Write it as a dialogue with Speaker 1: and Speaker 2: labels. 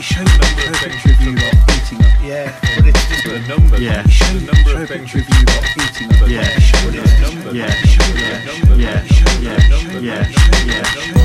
Speaker 1: Yeah.
Speaker 2: You show the picture of you eating up.
Speaker 3: Yeah, but it's just
Speaker 4: The number.
Speaker 1: Yeah.
Speaker 2: You show
Speaker 4: The number of things.
Speaker 2: you eating up.
Speaker 1: Yeah.
Speaker 4: The number.
Speaker 1: Yeah.
Speaker 2: The
Speaker 1: Yeah. Yeah.
Speaker 4: The
Speaker 1: Yeah.
Speaker 4: The number.
Speaker 1: Yeah. Yeah.